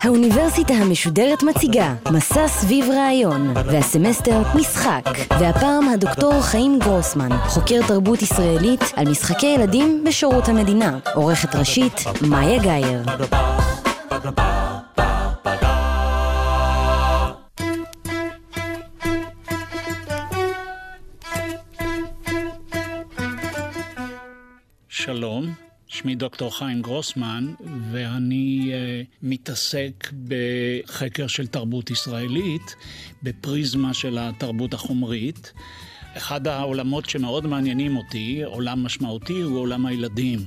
האוניברסיטה המשודרת מציגה מסע סביב רעיון, והסמסטר משחק, והפעם הדוקטור חיים גרוסמן, חוקר תרבות ישראלית על משחקי ילדים בשירות המדינה, עורכת ראשית מאיה גאייר. שמי דוקטור חיים גרוסמן, ואני uh, מתעסק בחקר של תרבות ישראלית, בפריזמה של התרבות החומרית. אחד העולמות שמאוד מעניינים אותי, עולם משמעותי, הוא עולם הילדים.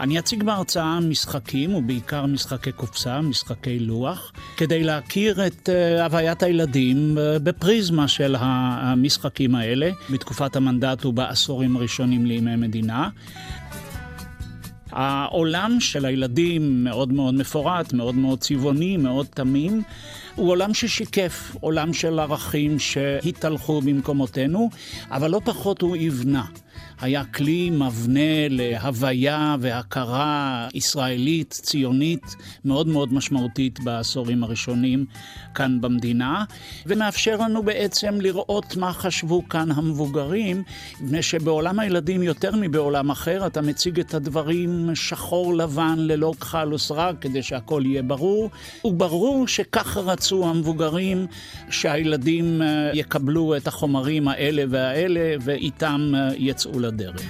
אני אציג בהרצאה משחקים, ובעיקר משחקי קופסה, משחקי לוח, כדי להכיר את uh, הוויית הילדים uh, בפריזמה של המשחקים האלה, בתקופת המנדט ובעשורים הראשונים לימי מדינה. העולם של הילדים מאוד מאוד מפורט, מאוד מאוד צבעוני, מאוד תמים. הוא עולם ששיקף, עולם של ערכים שהתהלכו במקומותינו, אבל לא פחות הוא יבנה. היה כלי מבנה להוויה והכרה ישראלית, ציונית, מאוד מאוד משמעותית בעשורים הראשונים כאן במדינה, ומאפשר לנו בעצם לראות מה חשבו כאן המבוגרים, מפני שבעולם הילדים יותר מבעולם אחר, אתה מציג את הדברים שחור לבן ללא כחל וסרק, כדי שהכל יהיה ברור, וברור שככה רצו המבוגרים שהילדים אה, יקבלו את החומרים האלה והאלה, ואיתם אה, יצאו לדרך.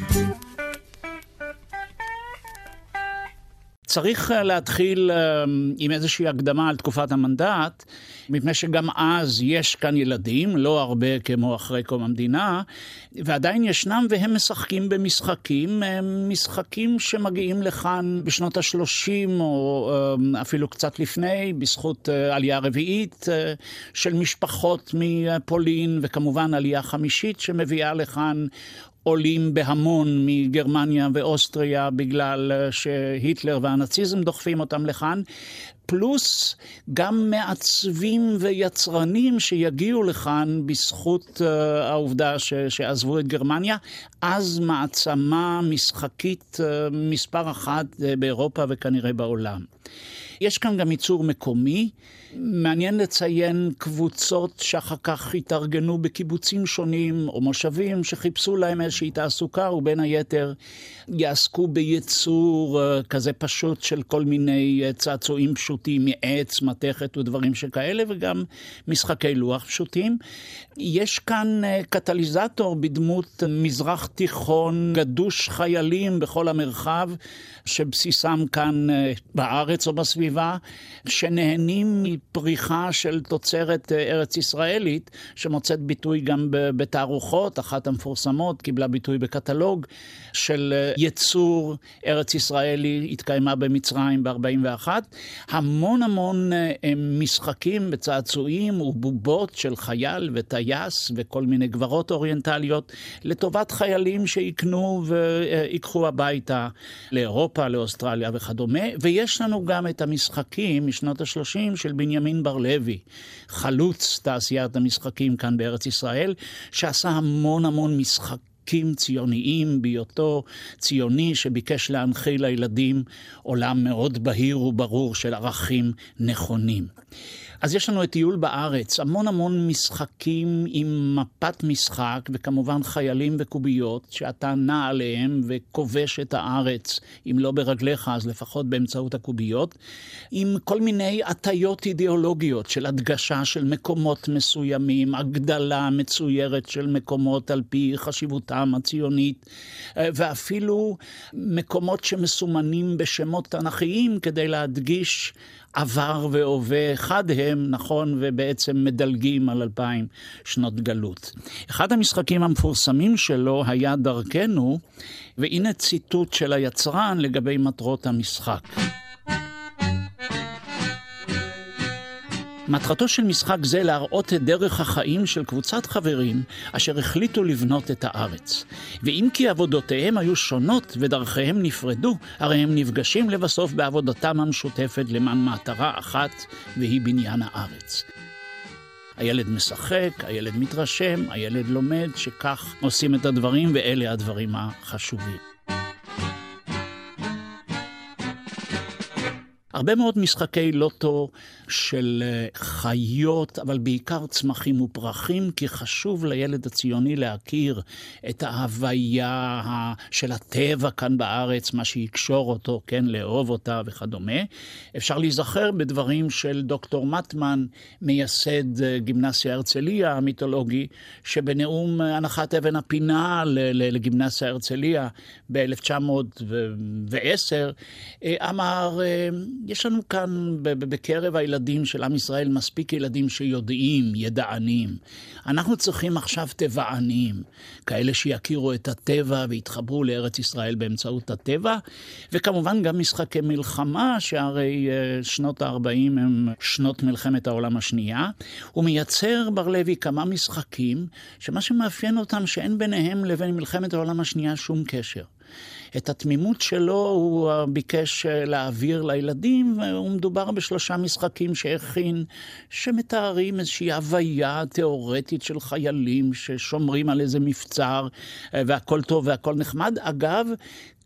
צריך אה, להתחיל אה, עם איזושהי הקדמה על תקופת המנדט, מפני שגם אז יש כאן ילדים, לא הרבה כמו אחרי קום המדינה, ועדיין ישנם והם משחקים במשחקים, אה, משחקים שמגיעים לכאן בשנות ה-30 או אפילו קצת לפני, בזכות עלייה רביעית של משפחות מפולין, וכמובן עלייה חמישית שמביאה לכאן עולים בהמון מגרמניה ואוסטריה בגלל שהיטלר והנאציזם דוחפים אותם לכאן, פלוס גם מעצבים ויצרנים שיגיעו לכאן בזכות uh, העובדה ש, שעזבו את גרמניה. אז מעצמה משחקית uh, מספר אחת uh, באירופה וכנראה בעולם. יש כאן גם ייצור מקומי. מעניין לציין קבוצות שאחר כך התארגנו בקיבוצים שונים או מושבים שחיפשו להם איזושהי תעסוקה ובין היתר יעסקו בייצור אה, כזה פשוט של כל מיני אה, צעצועים פשוטים מעץ, מתכת ודברים שכאלה וגם משחקי לוח פשוטים. יש כאן אה, קטליזטור בדמות מזרח תיכון גדוש חיילים בכל המרחב שבסיסם כאן בארץ או בסביבה שנהנים פריחה של תוצרת אה, ארץ ישראלית, שמוצאת ביטוי גם בתערוכות, אחת המפורסמות קיבלה ביטוי בקטלוג של אה, יצור ארץ ישראלי, התקיימה במצרים ב-41. המון המון אה, משחקים וצעצועים ובובות של חייל וטייס וכל מיני גברות אוריינטליות, לטובת חיילים שיקנו ויקחו הביתה לאירופה, לאוסטרליה וכדומה. ויש לנו גם את המשחקים משנות ה-30 של בנימין בר לוי, חלוץ תעשיית המשחקים כאן בארץ ישראל, שעשה המון המון משחקים. ציוניים בהיותו ציוני שביקש להנחיל לילדים עולם מאוד בהיר וברור של ערכים נכונים. אז יש לנו את טיול בארץ, המון המון משחקים עם מפת משחק, וכמובן חיילים וקוביות, שאתה נע עליהם וכובש את הארץ, אם לא ברגליך, אז לפחות באמצעות הקוביות, עם כל מיני הטיות אידיאולוגיות של הדגשה של מקומות מסוימים, הגדלה מצוירת של מקומות על פי חשיבותם הציונית, ואפילו מקומות שמסומנים בשמות תנכיים כדי להדגיש עבר והווה, חד הם, נכון, ובעצם מדלגים על אלפיים שנות גלות. אחד המשחקים המפורסמים שלו היה דרכנו, והנה ציטוט של היצרן לגבי מטרות המשחק. מטרתו של משחק זה להראות את דרך החיים של קבוצת חברים אשר החליטו לבנות את הארץ. ואם כי עבודותיהם היו שונות ודרכיהם נפרדו, הרי הם נפגשים לבסוף בעבודתם המשותפת למען מטרה אחת, והיא בניין הארץ. הילד משחק, הילד מתרשם, הילד לומד שכך עושים את הדברים, ואלה הדברים החשובים. הרבה מאוד משחקי לוטו של אה, חיות, אבל בעיקר צמחים ופרחים, כי חשוב לילד הציוני להכיר את ההוויה של הטבע כאן בארץ, מה שיקשור אותו, כן, לאהוב אותה וכדומה. אפשר להיזכר בדברים של דוקטור מטמן, מייסד אה, גימנסיה הרצליה המיתולוגי, שבנאום הנחת אבן הפינה לגימנסיה הרצליה ב-1910, אה, אמר, יש לנו כאן בקרב הילדים של עם ישראל מספיק ילדים שיודעים, ידענים. אנחנו צריכים עכשיו טבענים, כאלה שיכירו את הטבע ויתחברו לארץ ישראל באמצעות הטבע, וכמובן גם משחקי מלחמה, שהרי אה, שנות ה-40 הם שנות מלחמת העולם השנייה. הוא מייצר, בר לוי, כמה משחקים, שמה שמאפיין אותם שאין ביניהם לבין מלחמת העולם השנייה שום קשר. את התמימות שלו הוא ביקש אה, להעביר לילדים, ומדובר בשלושה משחקים שהכין, שמתארים איזושהי הוויה תיאורטית של חיילים ששומרים על איזה מבצר, אה, והכל טוב והכל נחמד. אגב,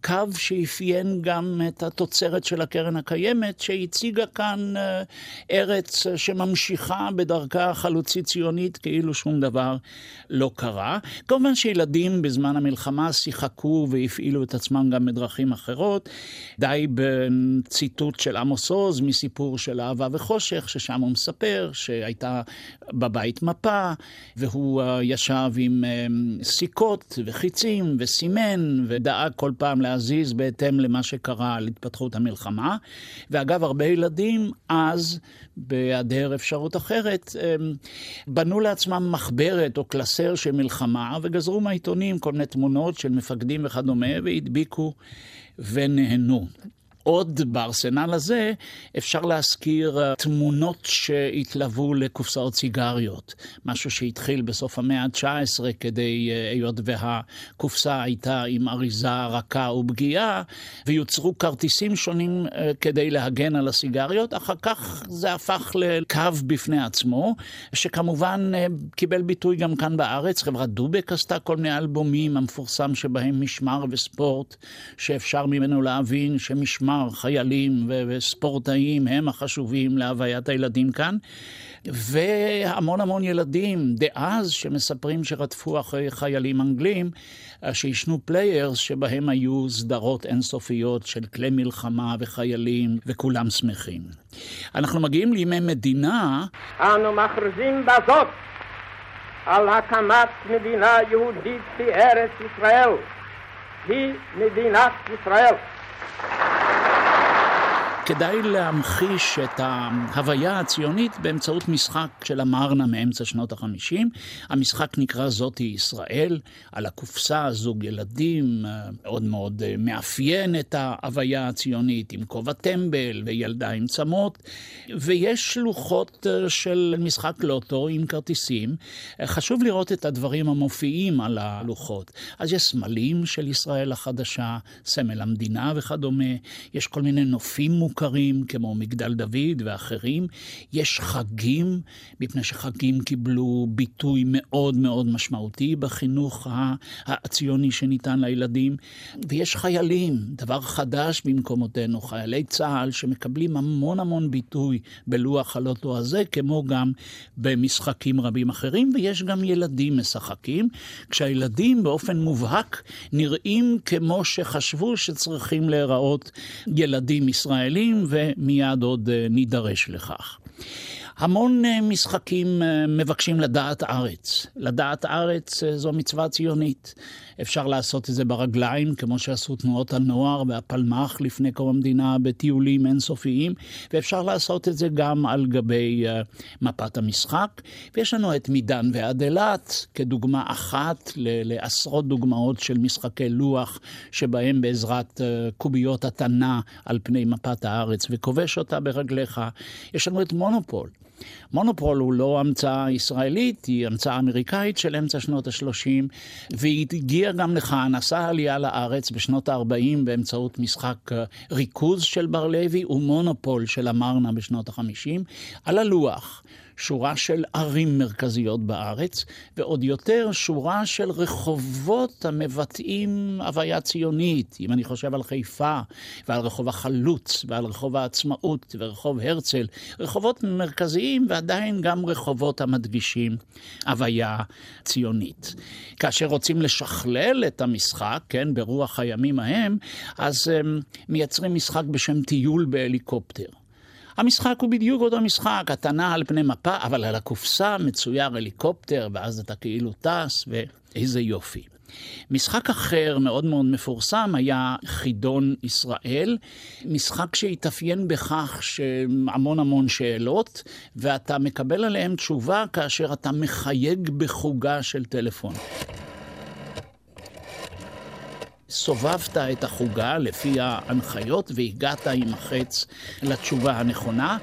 קו שאפיין גם את התוצרת של הקרן הקיימת, שהציגה כאן אה, ארץ שממשיכה בדרכה החלוצית-ציונית כאילו שום דבר לא קרה. כמובן שילדים בזמן המלחמה שיחקו והפעילו את עצמם גם בדרכים אחרות. די בציטוט של עמוס עוז מסיפור של אהבה וחושך, ששם הוא מספר שהייתה בבית מפה, והוא אה, ישב עם אה, סיכות וחיצים וסימן, ודאג כל פעם להזיז בהתאם למה שקרה על התפתחות המלחמה. ואגב, הרבה ילדים אז, בהיעדר אפשרות אחרת, בנו לעצמם מחברת או קלסר של מלחמה, וגזרו מהעיתונים כל מיני תמונות של מפקדים וכדומה, והדביקו ונהנו. עוד בארסנל הזה אפשר להזכיר אה, תמונות שהתלוו לקופסאות סיגריות, משהו שהתחיל בסוף המאה ה-19 כדי, אה, היות והקופסה הייתה עם אריזה רכה ופגיעה, ויוצרו כרטיסים שונים אה, כדי להגן על הסיגריות, אחר כך זה הפך לקו בפני עצמו, שכמובן קיבל ביטוי גם כאן בארץ. חברת דובק עשתה כל מיני אלבומים, המפורסם שבהם משמר וספורט, שאפשר ממנו להבין שמשמר כלומר חיילים וספורטאים הם החשובים להוויית הילדים כאן. והמון המון ילדים דאז שמספרים שרדפו אחרי חיילים אנגלים, אה, שעישנו Players שבהם היו סדרות אינסופיות של כלי מלחמה וחיילים, וכולם שמחים. אנחנו מגיעים לימי מדינה. אנו מכריזים בזאת על הקמת מדינה יהודית בארץ ישראל. היא מדינת ישראל. כדאי להמחיש את ההוויה הציונית באמצעות משחק של המרנה מאמצע שנות החמישים. המשחק נקרא זאתי ישראל, על הקופסה זוג ילדים, מאוד מאוד מאפיין את ההוויה הציונית, עם כובע טמבל וילדה עם צמות, ויש שלוחות של משחק לוטו עם כרטיסים. חשוב לראות את הדברים המופיעים על הלוחות. אז יש סמלים של ישראל החדשה, סמל המדינה וכדומה, יש כל מיני נופים מוכרים. מוכרים, כמו מגדל דוד ואחרים. יש חגים, מפני שחגים קיבלו ביטוי מאוד מאוד משמעותי בחינוך הציוני שניתן לילדים. ויש חיילים, דבר חדש במקומותינו, חיילי צה"ל, שמקבלים המון המון ביטוי בלוח הלוטו הזה, כמו גם במשחקים רבים אחרים, ויש גם ילדים משחקים, כשהילדים באופן מובהק נראים כמו שחשבו שצריכים להיראות ילדים ישראלים. משחקים, ומיד עוד אה, נידרש לכך. המון אה, משחקים אה, מבקשים לדעת ארץ. לדעת ארץ זו מצווה ציונית. אפשר לעשות את זה ברגליים, כמו שעשו תנועות הנוער והפלמ"ח לפני קום המדינה בטיולים אינסופיים, ואפשר לעשות את זה גם על גבי מפת המשחק. ויש לנו את מדן ועד אילת כדוגמה אחת לעשרות דוגמאות של משחקי לוח, שבהם בעזרת קוביות התנא על פני מפת הארץ וכובש אותה ברגליך. יש לנו את מונופול. מונופול הוא לא המצאה ישראלית, היא המצאה אמריקאית של אמצע שנות ה-30, והיא הגיעה גם לכאן, עשה עלייה לארץ בשנות ה-40 באמצעות משחק אה, ריכוז של בר לוי ומונופול של אמרנה בשנות ה-50, על הלוח. שורה של ערים מרכזיות בארץ, ועוד יותר שורה של רחובות המבטאים הוויה ציונית. אם אני חושב על חיפה, ועל רחוב החלוץ, ועל רחוב העצמאות, ורחוב הרצל, רחובות מרכזיים ועדיין גם רחובות המדגישים הוויה ציונית. כאשר רוצים לשכלל את המשחק, כן, ברוח הימים ההם, אז הם מייצרים משחק בשם טיול בהליקופטר. המשחק הוא בדיוק אותו משחק, אתה נע על פני מפה, אבל על הקופסה מצויר הליקופטר, ואז אתה כאילו טס, ואיזה יופי. משחק אחר מאוד מאוד מפורסם היה חידון ישראל, משחק שהתאפיין בכך שהמון המון שאלות, ואתה מקבל עליהן תשובה כאשר אתה מחייג בחוגה של טלפון. סובבת את החוגה לפי ההנחיות והגעת עם החץ לתשובה הנכונה.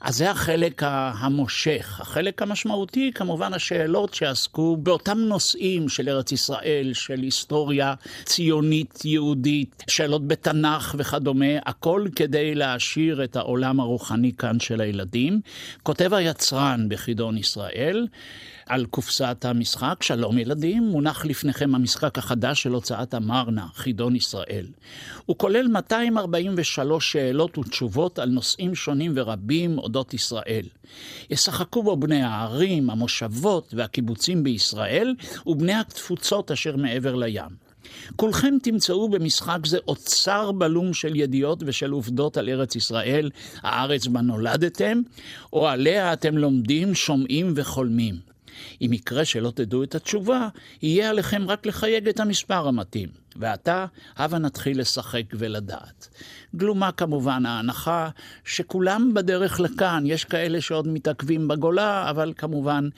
אז זה החלק המושך. החלק המשמעותי, כמובן השאלות שעסקו באותם נושאים של ארץ ישראל, של היסטוריה ציונית, יהודית, שאלות בתנ"ך וכדומה, הכל כדי להעשיר את העולם הרוחני כאן של הילדים. כותב היצרן בחידון ישראל, על קופסת המשחק, שלום ילדים, מונח לפניכם המשחק החדש של הוצאת המרנה, חידון ישראל. הוא כולל 243 שאלות ותשובות על נושאים שונים ורבים אודות ישראל. ישחקו בו בני הערים, המושבות והקיבוצים בישראל, ובני התפוצות אשר מעבר לים. כולכם תמצאו במשחק זה אוצר בלום של ידיעות ושל עובדות על ארץ ישראל, הארץ בה נולדתם, או עליה אתם לומדים, שומעים וחולמים. אם יקרה שלא תדעו את התשובה, יהיה עליכם רק לחייג את המספר המתאים. ועתה, הבה נתחיל לשחק ולדעת. גלומה כמובן ההנחה שכולם בדרך לכאן, יש כאלה שעוד מתעכבים בגולה, אבל כמובן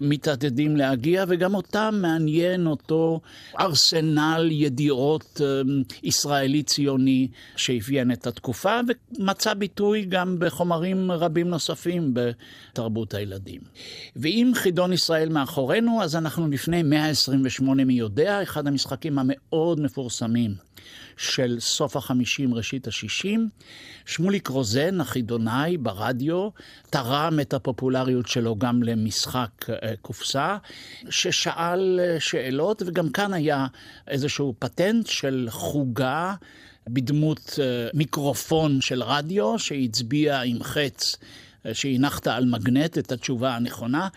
מתעתדים להגיע, וגם אותם מעניין אותו ארסנל ידיעות אמ, ישראלי-ציוני שאפיין את התקופה, ומצא ביטוי גם בחומרים רבים נוספים בתרבות הילדים. ואם חידון ישראל מאחורינו, אז אנחנו לפני 128 מי יודע, אחד המשחקים המאוד מפורסמים של סוף החמישים, ראשית השישים. שמוליק רוזן, החידונאי ברדיו, תרם את הפופולריות שלו גם למשחק אה, קופסה, ששאל אה, שאלות, וגם כאן היה איזשהו פטנט של חוגה. בדמות אה, מיקרופון של רדיו שהצביע עם חץ שהנחת על מגנט את התשובה הנכונה.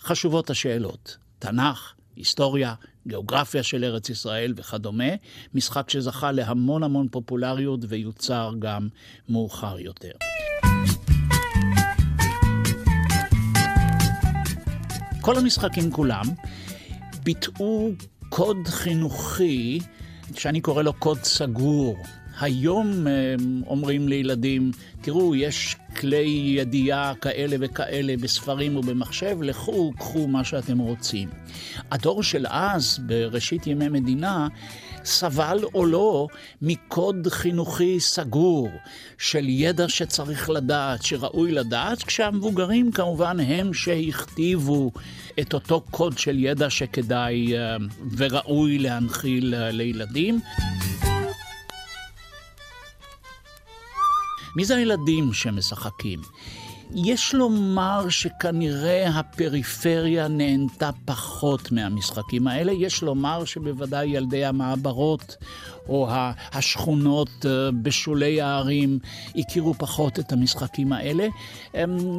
חשובות השאלות, תנ"ך, היסטוריה, גיאוגרפיה של ארץ ישראל וכדומה, משחק שזכה להמון המון פופולריות ויוצר גם מאוחר יותר. כל המשחקים כולם ביטאו קוד חינוכי שאני קורא לו קוד סגור. היום אה, אומרים לילדים, תראו, יש כלי ידיעה כאלה וכאלה בספרים ובמחשב, לכו, קחו מה שאתם רוצים. הדור של אז, בראשית ימי מדינה, סבל או לא מקוד חינוכי סגור של ידע שצריך לדעת, שראוי לדעת, כשהמבוגרים כמובן הם שהכתיבו את אותו קוד של ידע שכדאי אה, וראוי להנחיל אה, לילדים. מי זה הילדים שמשחקים? יש לומר שכנראה הפריפריה נהנתה פחות מהמשחקים האלה. יש לומר שבוודאי ילדי המעברות או השכונות אה, בשולי הערים הכירו פחות את המשחקים האלה.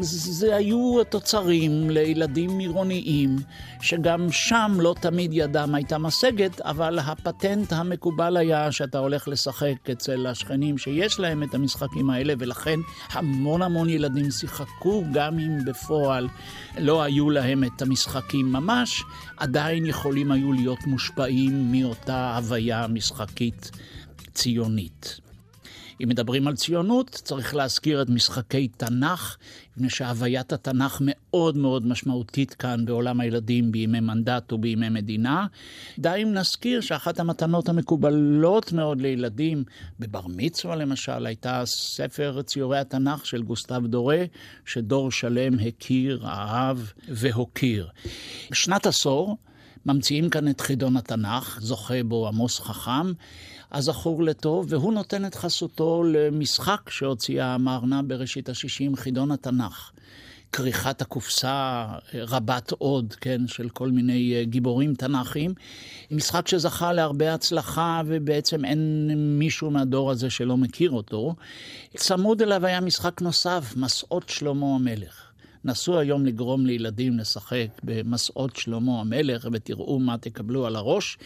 זה היו תוצרים לילדים עירוניים, שגם שם לא תמיד ידם הייתה משגת, אבל הפטנט המקובל היה שאתה הולך לשחק אצל השכנים שיש להם את המשחקים האלה, ולכן המון המון ילדים שיחקו, גם אם בפועל לא היו להם את המשחקים ממש, עדיין יכולים היו להיות מושפעים מאותה הוויה משחקית ציונית. אם מדברים על ציונות, צריך להזכיר את משחקי תנ"ך, מפני שהוויית התנ"ך מאוד מאוד משמעותית כאן בעולם הילדים בימי מנדט ובימי מדינה. די אם נזכיר שאחת המתנות המקובלות מאוד לילדים, בבר מצווה למשל, הייתה ספר ציורי התנ"ך של גוסטב דורה, שדור שלם הכיר, אהב והוקיר. בשנת עשור, ממציאים כאן את חידון התנ"ך, זוכה בו עמוס חכם, הזכור לטוב, והוא נותן את חסותו למשחק שהוציאה המרנה בראשית השישים, חידון התנ"ך. כריכת הקופסה רבת עוד, כן, של כל מיני אה, גיבורים תנ"כיים. משחק שזכה להרבה הצלחה, ובעצם אין מישהו מהדור הזה שלא מכיר אותו. צמוד אליו היה משחק נוסף, מסעות שלמה המלך. נסו היום לגרום לילדים לשחק במסעות שלמה המלך, ותראו מה תקבלו על הראש.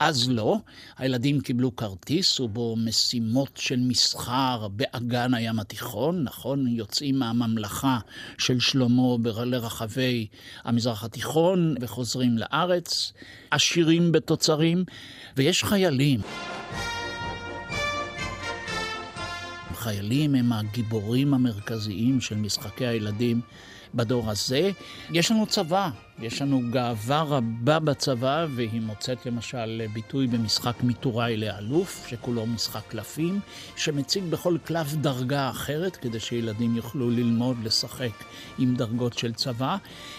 אז לא, הילדים קיבלו כרטיס ובו משימות של מסחר באגן הים התיכון, נכון? יוצאים מהממלכה של שלמה לרחבי המזרח התיכון וחוזרים לארץ, עשירים בתוצרים, ויש חיילים. חיילים הם הגיבורים המרכזיים של משחקי הילדים בדור הזה. יש לנו צבא, יש לנו גאווה רבה בצבא, והיא מוצאת למשל ביטוי במשחק מטוראי לאלוף, שכולו משחק קלפים, שמציג בכל קלף דרגה אחרת, כדי שילדים יוכלו ללמוד לשחק עם דרגות של צבא.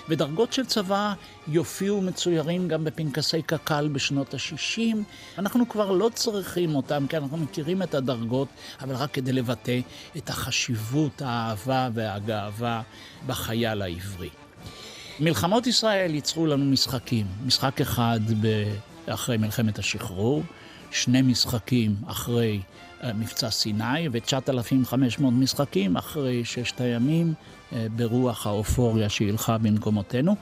ודרגות של צבא יופיעו מצוירים גם בפנקסי קק"ל בשנות ה-60. אנחנו כבר לא צריכים אותם, כי אנחנו מכירים את הדרגות, אבל רק כדי לבטא את החשיבות, האהבה והגאווה בחייל העברי. מלחמות ישראל ייצרו לנו משחקים. משחק אחד אחרי מלחמת השחרור, שני משחקים אחרי אה, מבצע סיני ו-9,500 משחקים אחרי ששת הימים אה, ברוח האופוריה שהילכה במקומותינו.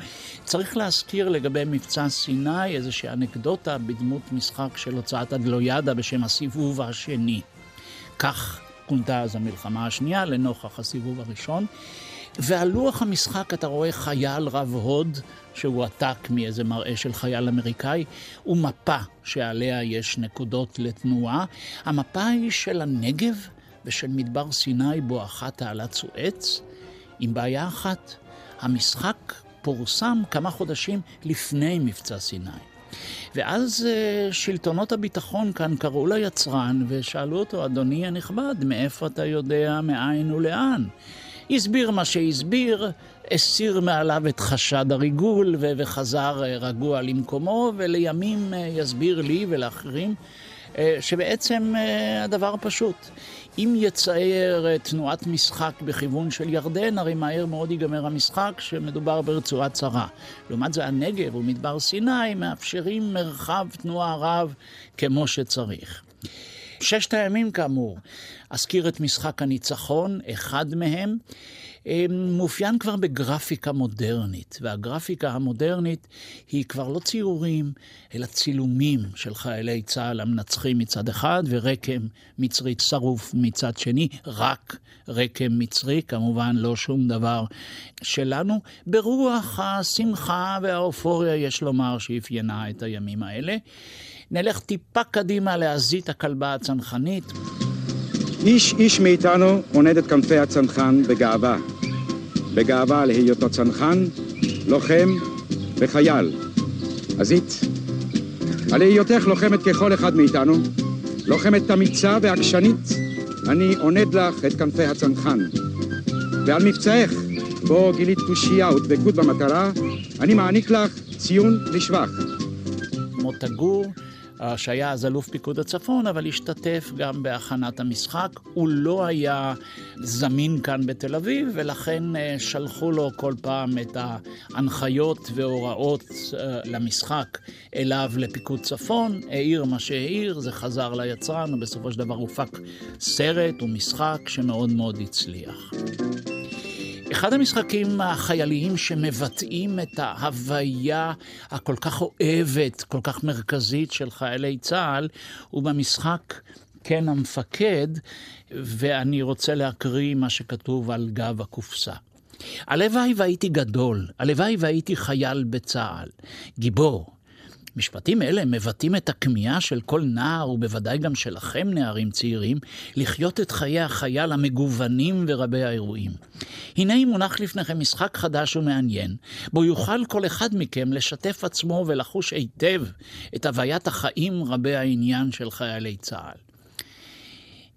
צריך להזכיר לגבי מבצע סיני איזושהי אנקדוטה בדמות משחק של הוצאת הדלוידה בשם הסיבוב השני. כך כונתה אז המלחמה השנייה לנוכח הסיבוב הראשון. ועל לוח המשחק אתה רואה חייל רב הוד שהועתק מאיזה מראה של חייל אמריקאי, ומפה שעליה יש נקודות לתנועה. המפה היא של הנגב ושל מדבר סיני בואכה תעלת סואץ, עם בעיה אחת, המשחק פורסם כמה חודשים לפני מבצע סיני. ואז uh, שלטונות הביטחון כאן קראו ליצרן ושאלו אותו, אדוני הנכבד, מאיפה אתה יודע מאין ולאן? הסביר מה שהסביר, הסיר מעליו את חשד הריגול וחזר אה, רגוע למקומו, ולימים אה, יסביר לי ולאחרים אה, שבעצם הדבר פשוט. אם יצייר תנועת משחק בכיוון של ירדן, הרי מהר מאוד ייגמר המשחק שמדובר ברצועה צרה. לעומת זה הנגב ומדבר סיני מאפשרים מרחב תנועה רב כמו שצריך. ששת הימים כאמור, אזכיר את משחק הניצחון, אחד מהם, מאופיין כבר בגרפיקה מודרנית, והגרפיקה המודרנית היא כבר לא ציורים, אלא צילומים של חיילי צה"ל המנצחים מצד אחד, ורקם מצרי שרוף מצד שני, רק רקם מצרי, כמובן לא שום דבר שלנו, ברוח השמחה והאופוריה, יש לומר, שאפיינה את הימים האלה. נלך טיפה קדימה להזית הכלבה הצנחנית. איש איש מאיתנו עונד את כנפי הצנחן בגאווה. בגאווה על היותו צנחן, לוחם וחייל. עזית, על היותך לוחמת ככל אחד מאיתנו, לוחמת אמיצה ועקשנית, אני עונד לך את כנפי הצנחן. ועל מבצעך, בו גילית תושייה ודבקות במטרה, אני מעניק לך ציון לשבח. מוטה גור שהיה אז אלוף פיקוד הצפון, אבל השתתף גם בהכנת המשחק. הוא לא היה זמין כאן בתל אביב, ולכן אה, שלחו לו כל פעם את ההנחיות והוראות אה, למשחק אליו לפיקוד צפון. העיר מה שהעיר, זה חזר ליצרן, ובסופו של דבר הופק סרט ומשחק שמאוד מאוד הצליח. אחד המשחקים החייליים שמבטאים את ההוויה הכל כך אוהבת, כל כך מרכזית של חיילי צה"ל, הוא במשחק כן המפקד, ואני רוצה להקריא מה שכתוב על גב הקופסה. הלוואי והייתי גדול, הלוואי והייתי חייל בצה"ל, גיבור, משפטים אלה מבטאים את הכמיהה של כל נער, ובוודאי גם שלכם, נערים צעירים, לחיות את חיי החייל המגוונים ורבי האירועים. הנה מונח לפניכם משחק חדש ומעניין, בו יוכל כל אחד מכם לשתף עצמו ולחוש היטב את הוויית החיים רבי העניין של חיילי צה"ל.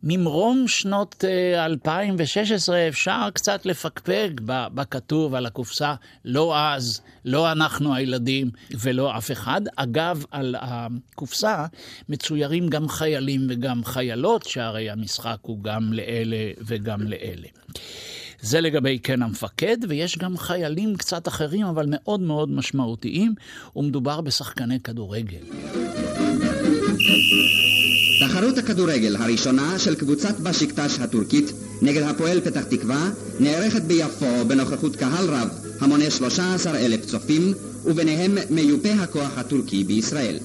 ממרום שנות 2016 אה, אפשר קצת לפקפק בכתוב על הקופסה, לא אז, לא אנחנו הילדים ולא אף אחד. אגב, על הקופסה מצוירים גם חיילים וגם חיילות, שהרי המשחק הוא גם לאלה וגם לאלה. זה לגבי כן המפקד, ויש גם חיילים קצת אחרים, אבל מאוד מאוד משמעותיים, ומדובר בשחקני כדורגל. תחרות הכדורגל הראשונה של קבוצת בשיקטש הטורקית נגד הפועל פתח תקווה נערכת ביפו בנוכחות קהל רב המונה 13 אלף צופים וביניהם מיופה הכוח הטורקי בישראל.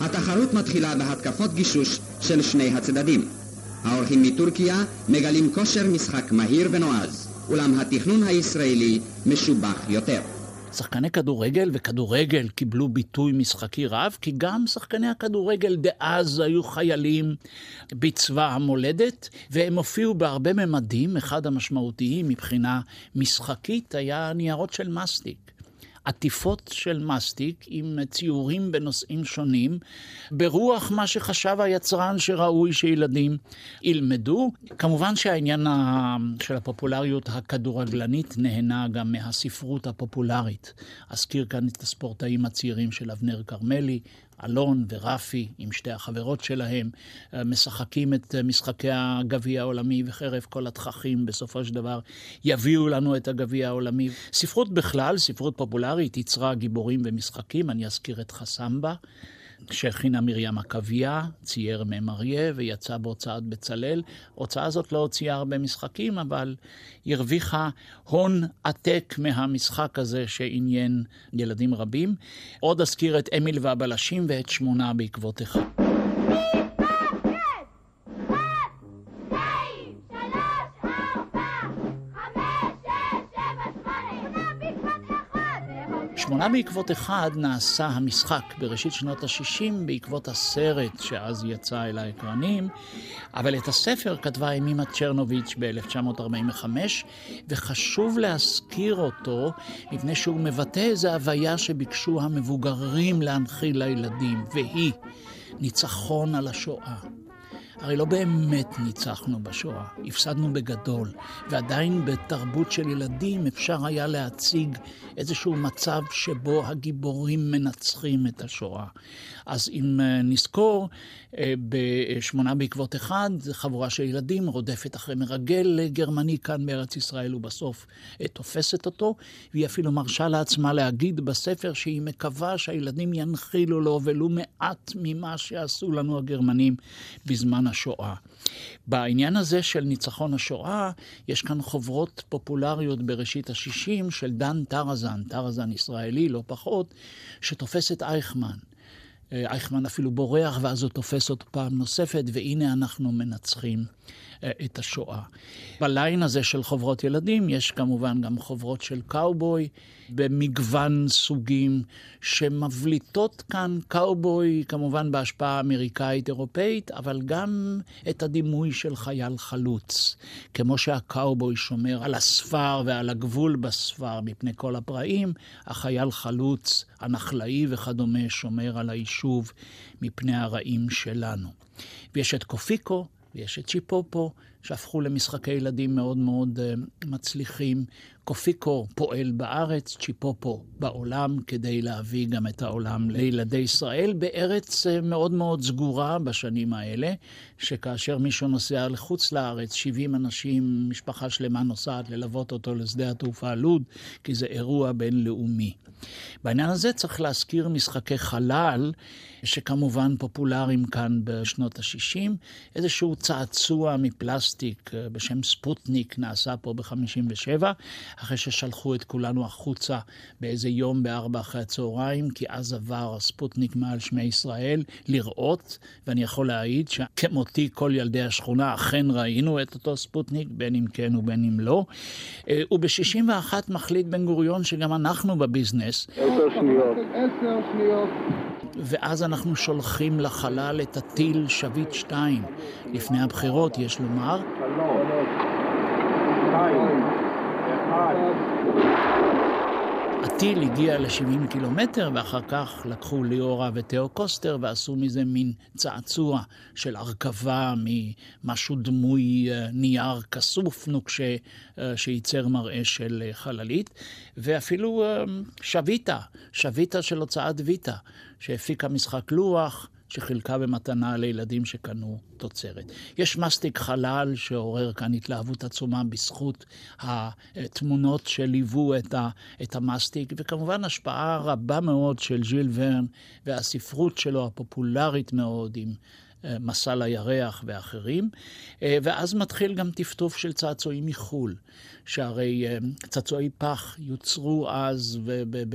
התחרות מתחילה בהתקפות גישוש של שני הצדדים. האורחים מטורקיה מגלים כושר משחק מהיר ונועז, אולם התכנון הישראלי משובח יותר. שחקני כדורגל וכדורגל קיבלו ביטוי משחקי רב, כי גם שחקני הכדורגל דאז היו חיילים בצבא המולדת, והם הופיעו בהרבה ממדים. אחד המשמעותיים מבחינה משחקית היה ניירות של מסטיק. עטיפות של מסטיק עם ציורים בנושאים שונים, ברוח מה שחשב היצרן שראוי שילדים ילמדו. כמובן שהעניין של הפופולריות הכדורגלנית נהנה גם מהספרות הפופולרית. אזכיר כאן את הספורטאים הצעירים של אבנר כרמלי, אלון ורפי עם שתי החברות שלהם, אה, משחקים את אה, משחקי הגביע העולמי וחרף כל התככים בסופו של דבר יביאו לנו את הגביע העולמי. ספרות בכלל, ספרות פופולרית, יצרה גיבורים ומשחקים, אני אזכיר את חסמבה. שהכינה מרים עקביה, צייר מ"ם אריה ויצא בהוצאת בצלאל. ההוצאה הזאת לא הוציאה הרבה משחקים, אבל הרוויחה הון עתק מהמשחק הזה שעניין ילדים רבים. עוד אזכיר את אמיל והבלשים ואת שמונה בעקבות שמונה בעקבות אחד נעשה המשחק בראשית שנות ה-60 בעקבות הסרט שאז יצא אל האקרנים, אבל את הספר כתבה אמימה צ'רנוביץ' ב-1945, וחשוב להזכיר אותו מפני שהוא מבטא איזו הוויה שביקשו המבוגרים להנחיל לילדים, והיא ניצחון על השואה. הרי לא באמת ניצחנו בשואה, הפסדנו בגדול, ועדיין בתרבות של ילדים אפשר היה להציג איזשהו מצב שבו הגיבורים מנצחים את השואה. אז אם אה, נזכור, אה, בשמונה בעקבות אחד, חבורה של ילדים רודפת אחרי מרגל גרמני כאן בארץ ישראל, ובסוף אה, תופסת אותו, והיא אפילו מרשה לעצמה להגיד בספר שהיא מקווה שהילדים ינחילו לו ולו מעט ממה שעשו לנו הגרמנים בזמן השואה. בעניין הזה של ניצחון השואה, יש כאן חוברות פופולריות בראשית השישים של דן טרזן, טרזן ישראלי לא פחות, שתופס את אייכמן. אייכמן אפילו בורח, ואז הוא תופס אותו פעם נוספת, והנה אנחנו מנצחים אה, את השואה. בליין הזה של חוברות ילדים יש כמובן גם חוברות של קאובוי במגוון סוגים שמבליטות כאן קאובוי כמובן בהשפעה אמריקאית-אירופאית, אבל גם את הדימוי של חייל חלוץ. כמו שהקאובוי שומר על הספר ועל הגבול בספר מפני כל הפראים, החייל חלוץ, הנחלאי וכדומה שומר על היישוב מפני הרעים שלנו. ויש את קופיקו, ויש את צ'יפופו, שהפכו למשחקי ילדים מאוד מאוד uh, מצליחים. קופיקו פועל בארץ, צ'יפופו בעולם, כדי להביא גם את העולם לילדי ישראל, בארץ uh, מאוד מאוד סגורה בשנים האלה, שכאשר מישהו נוסע לחוץ לארץ, 70 אנשים, משפחה שלמה נוסעת ללוות אותו לשדה התעופה לוד, כי זה אירוע בינלאומי. בעניין הזה צריך להזכיר משחקי חלל, שכמובן פופולריים כאן בשנות ה-60, איזשהו צעצוע מפלסטיק אה, בשם ספוטניק נעשה פה ב-57, אחרי ששלחו את כולנו החוצה באיזה יום בארבע אחרי הצהריים, כי אז עבר הספוטניק מעל שמי ישראל, לראות, ואני יכול להעיד שכמותי כל ילדי השכונה אכן ראינו את אותו ספוטניק, בין אם כן ובין אם לא. אה, וב-61 מחליט בן גוריון שגם אנחנו בביזנס. עשר שניות. עשר שניות. ואז אנחנו שולחים לחלל את הטיל שביט 2. לפני הבחירות, יש לומר. הטיל הגיע ל-70 קילומטר, ואחר כך לקחו ליאורה ותאו קוסטר ועשו מזה מין צעצוע של הרכבה ממשהו דמוי אה, נייר כסוף, נוקשה, אה, שייצר מראה של אה, חללית, ואפילו שביטה, שביטה של הוצאת ויטה, שהפיקה משחק לוח. שחילקה במתנה לילדים שקנו תוצרת. יש מסטיק חלל שעורר כאן התלהבות עצומה בזכות התמונות שליוו את, ה, את המסטיק, וכמובן השפעה רבה מאוד של ז'יל ורן והספרות שלו הפופולרית מאוד עם מסע לירח ואחרים, אה, ואז מתחיל גם טפטוף של צעצועים מחו"ל, שהרי אה, צעצועי פח יוצרו אז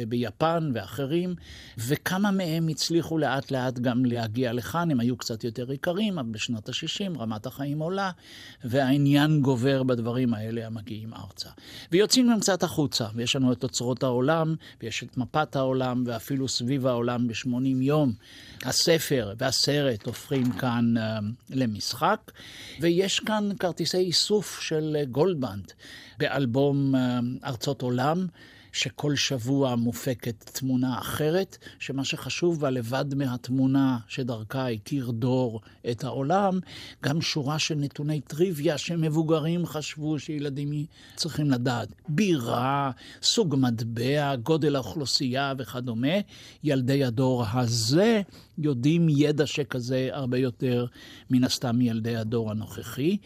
ביפן ואחרים, וכמה מהם הצליחו לאט לאט גם להגיע לכאן, הם היו קצת יותר יקרים, אבל בשנות ה-60 רמת החיים עולה, והעניין גובר בדברים האלה המגיעים ארצה. ויוצאים גם קצת החוצה, ויש לנו את אוצרות העולם, ויש את מפת העולם, ואפילו סביב העולם ב-80 יום. הספר והסרט הופכים כאן uh, למשחק, ויש כאן כרטיסי איסוף של גולדבנד באלבום uh, ארצות עולם. שכל שבוע מופקת תמונה אחרת, שמה שחשוב בה לבד מהתמונה שדרכה הכיר דור את העולם, גם שורה של נתוני טריוויה שמבוגרים חשבו שילדים צריכים לדעת. בירה, סוג מטבע, גודל האוכלוסייה וכדומה. ילדי הדור הזה יודעים ידע שכזה הרבה יותר מן הסתם מילדי הדור הנוכחי.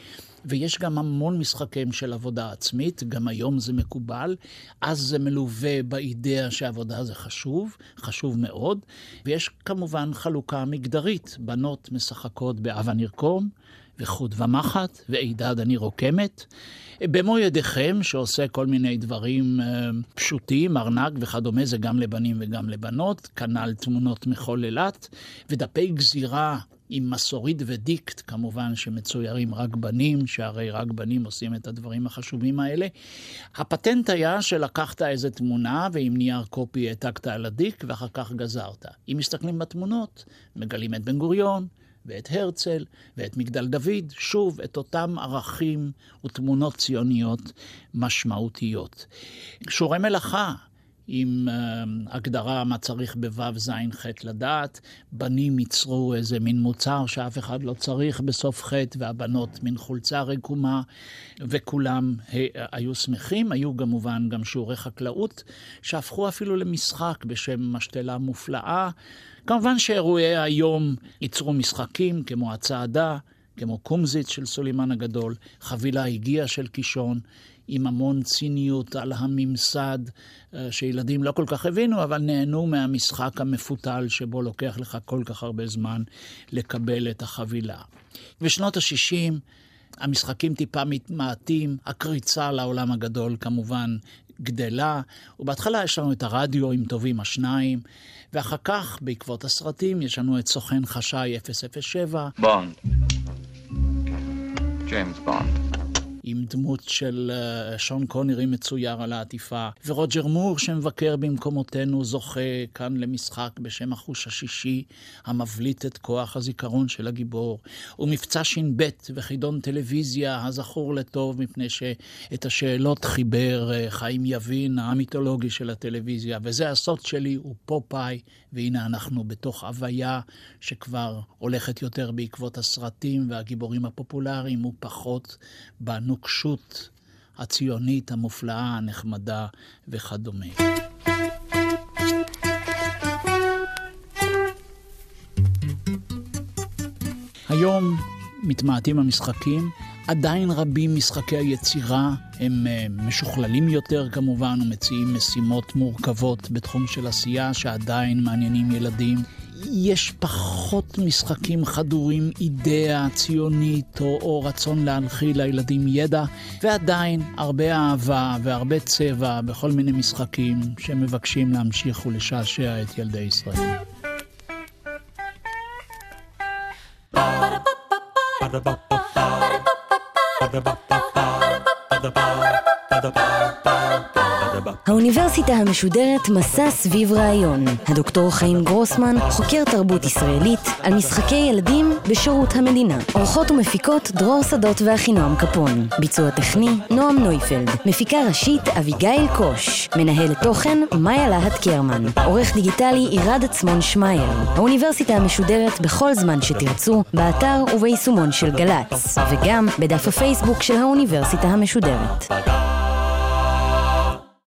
ויש גם המון משחקים של עבודה עצמית, גם היום זה מקובל. אז זה מלווה באידאה שעבודה זה חשוב, חשוב מאוד. ויש כמובן חלוקה מגדרית, בנות משחקות באבה נרקום, וחוט ומחט, ועידד אני רוקמת. במו ידיכם, שעושה כל מיני דברים אה, פשוטים, ארנק וכדומה, זה גם לבנים וגם לבנות, כנ"ל תמונות מכל אילת, ודפי גזירה עם מסורית ודיקט, כמובן, שמצוירים רק בנים, שהרי רק בנים עושים את הדברים החשובים האלה. הפטנט היה שלקחת איזה תמונה ועם נייר קופי העתקת על הדיק ואחר כך גזרת. אם מסתכלים בתמונות, מגלים את בן גוריון, ואת הרצל ואת מגדל דוד, שוב, את אותם ערכים ותמונות ציוניות משמעותיות. שורי מלאכה, עם uh, הגדרה מה צריך בו' ז' ח' לדעת. בנים ייצרו איזה מין מוצר שאף אחד לא צריך בסוף ח', והבנות מין חולצה רקומה, וכולם היו שמחים. היו כמובן גם שיעורי חקלאות, שהפכו אפילו למשחק בשם משתלה מופלאה. כמובן שאירועי היום ייצרו משחקים כמו הצעדה, כמו קומזיץ של סולימן הגדול, חבילה הגיעה של קישון, עם המון ציניות על הממסד, אה, שילדים לא כל כך הבינו, אבל נהנו מהמשחק המפותל שבו לוקח לך כל כך הרבה זמן לקבל את החבילה. בשנות ה-60 המשחקים טיפה מתמעטים, הקריצה לעולם הגדול כמובן גדלה, ובהתחלה יש לנו את הרדיו עם טובים השניים, ואחר כך, בעקבות הסרטים, יש לנו את סוכן חשאי 007. בונד. ג'יימס בונד. עם דמות של uh, שון קונרי מצויר על העטיפה, ורוג'ר מור שמבקר במקומותינו זוכה כאן למשחק בשם החוש השישי, המבליט את כוח הזיכרון של הגיבור, ומבצע ש"ב וחידון טלוויזיה הזכור לטוב מפני שאת השאלות חיבר uh, חיים יבין, המיתולוגי של הטלוויזיה, וזה הסוד שלי, הוא פופאי, והנה אנחנו בתוך הוויה שכבר הולכת יותר בעקבות הסרטים והגיבורים הפופולריים, ופחות בנו. הנוקשות הציונית המופלאה, הנחמדה וכדומה. היום מתמעטים המשחקים, עדיין רבים משחקי היצירה הם אה, משוכללים יותר כמובן ומציעים משימות מורכבות בתחום של עשייה שעדיין מעניינים ילדים. יש פחות משחקים חדורים אידאה ציונית או, או רצון להנחיל לילדים ידע, ועדיין הרבה אהבה והרבה צבע בכל מיני משחקים שמבקשים להמשיך ולשעשע את ילדי ישראל. Ba-da-ba-ba-ba האוניברסיטה המשודרת מסע סביב רעיון. הדוקטור חיים גרוסמן חוקר תרבות ישראלית על משחקי ילדים בשירות המדינה. עורכות ומפיקות דרור שדות ואחינועם קפון. ביצוע טכני נועם נויפלד. מפיקה ראשית אביגיל קוש. מנהלת תוכן מאיה להט קרמן. עורך דיגיטלי עירד עצמון שמייר. האוניברסיטה המשודרת בכל זמן שתרצו, באתר וביישומון של גל"צ, וגם בדף הפייסבוק של האוניברסיטה המשודרת.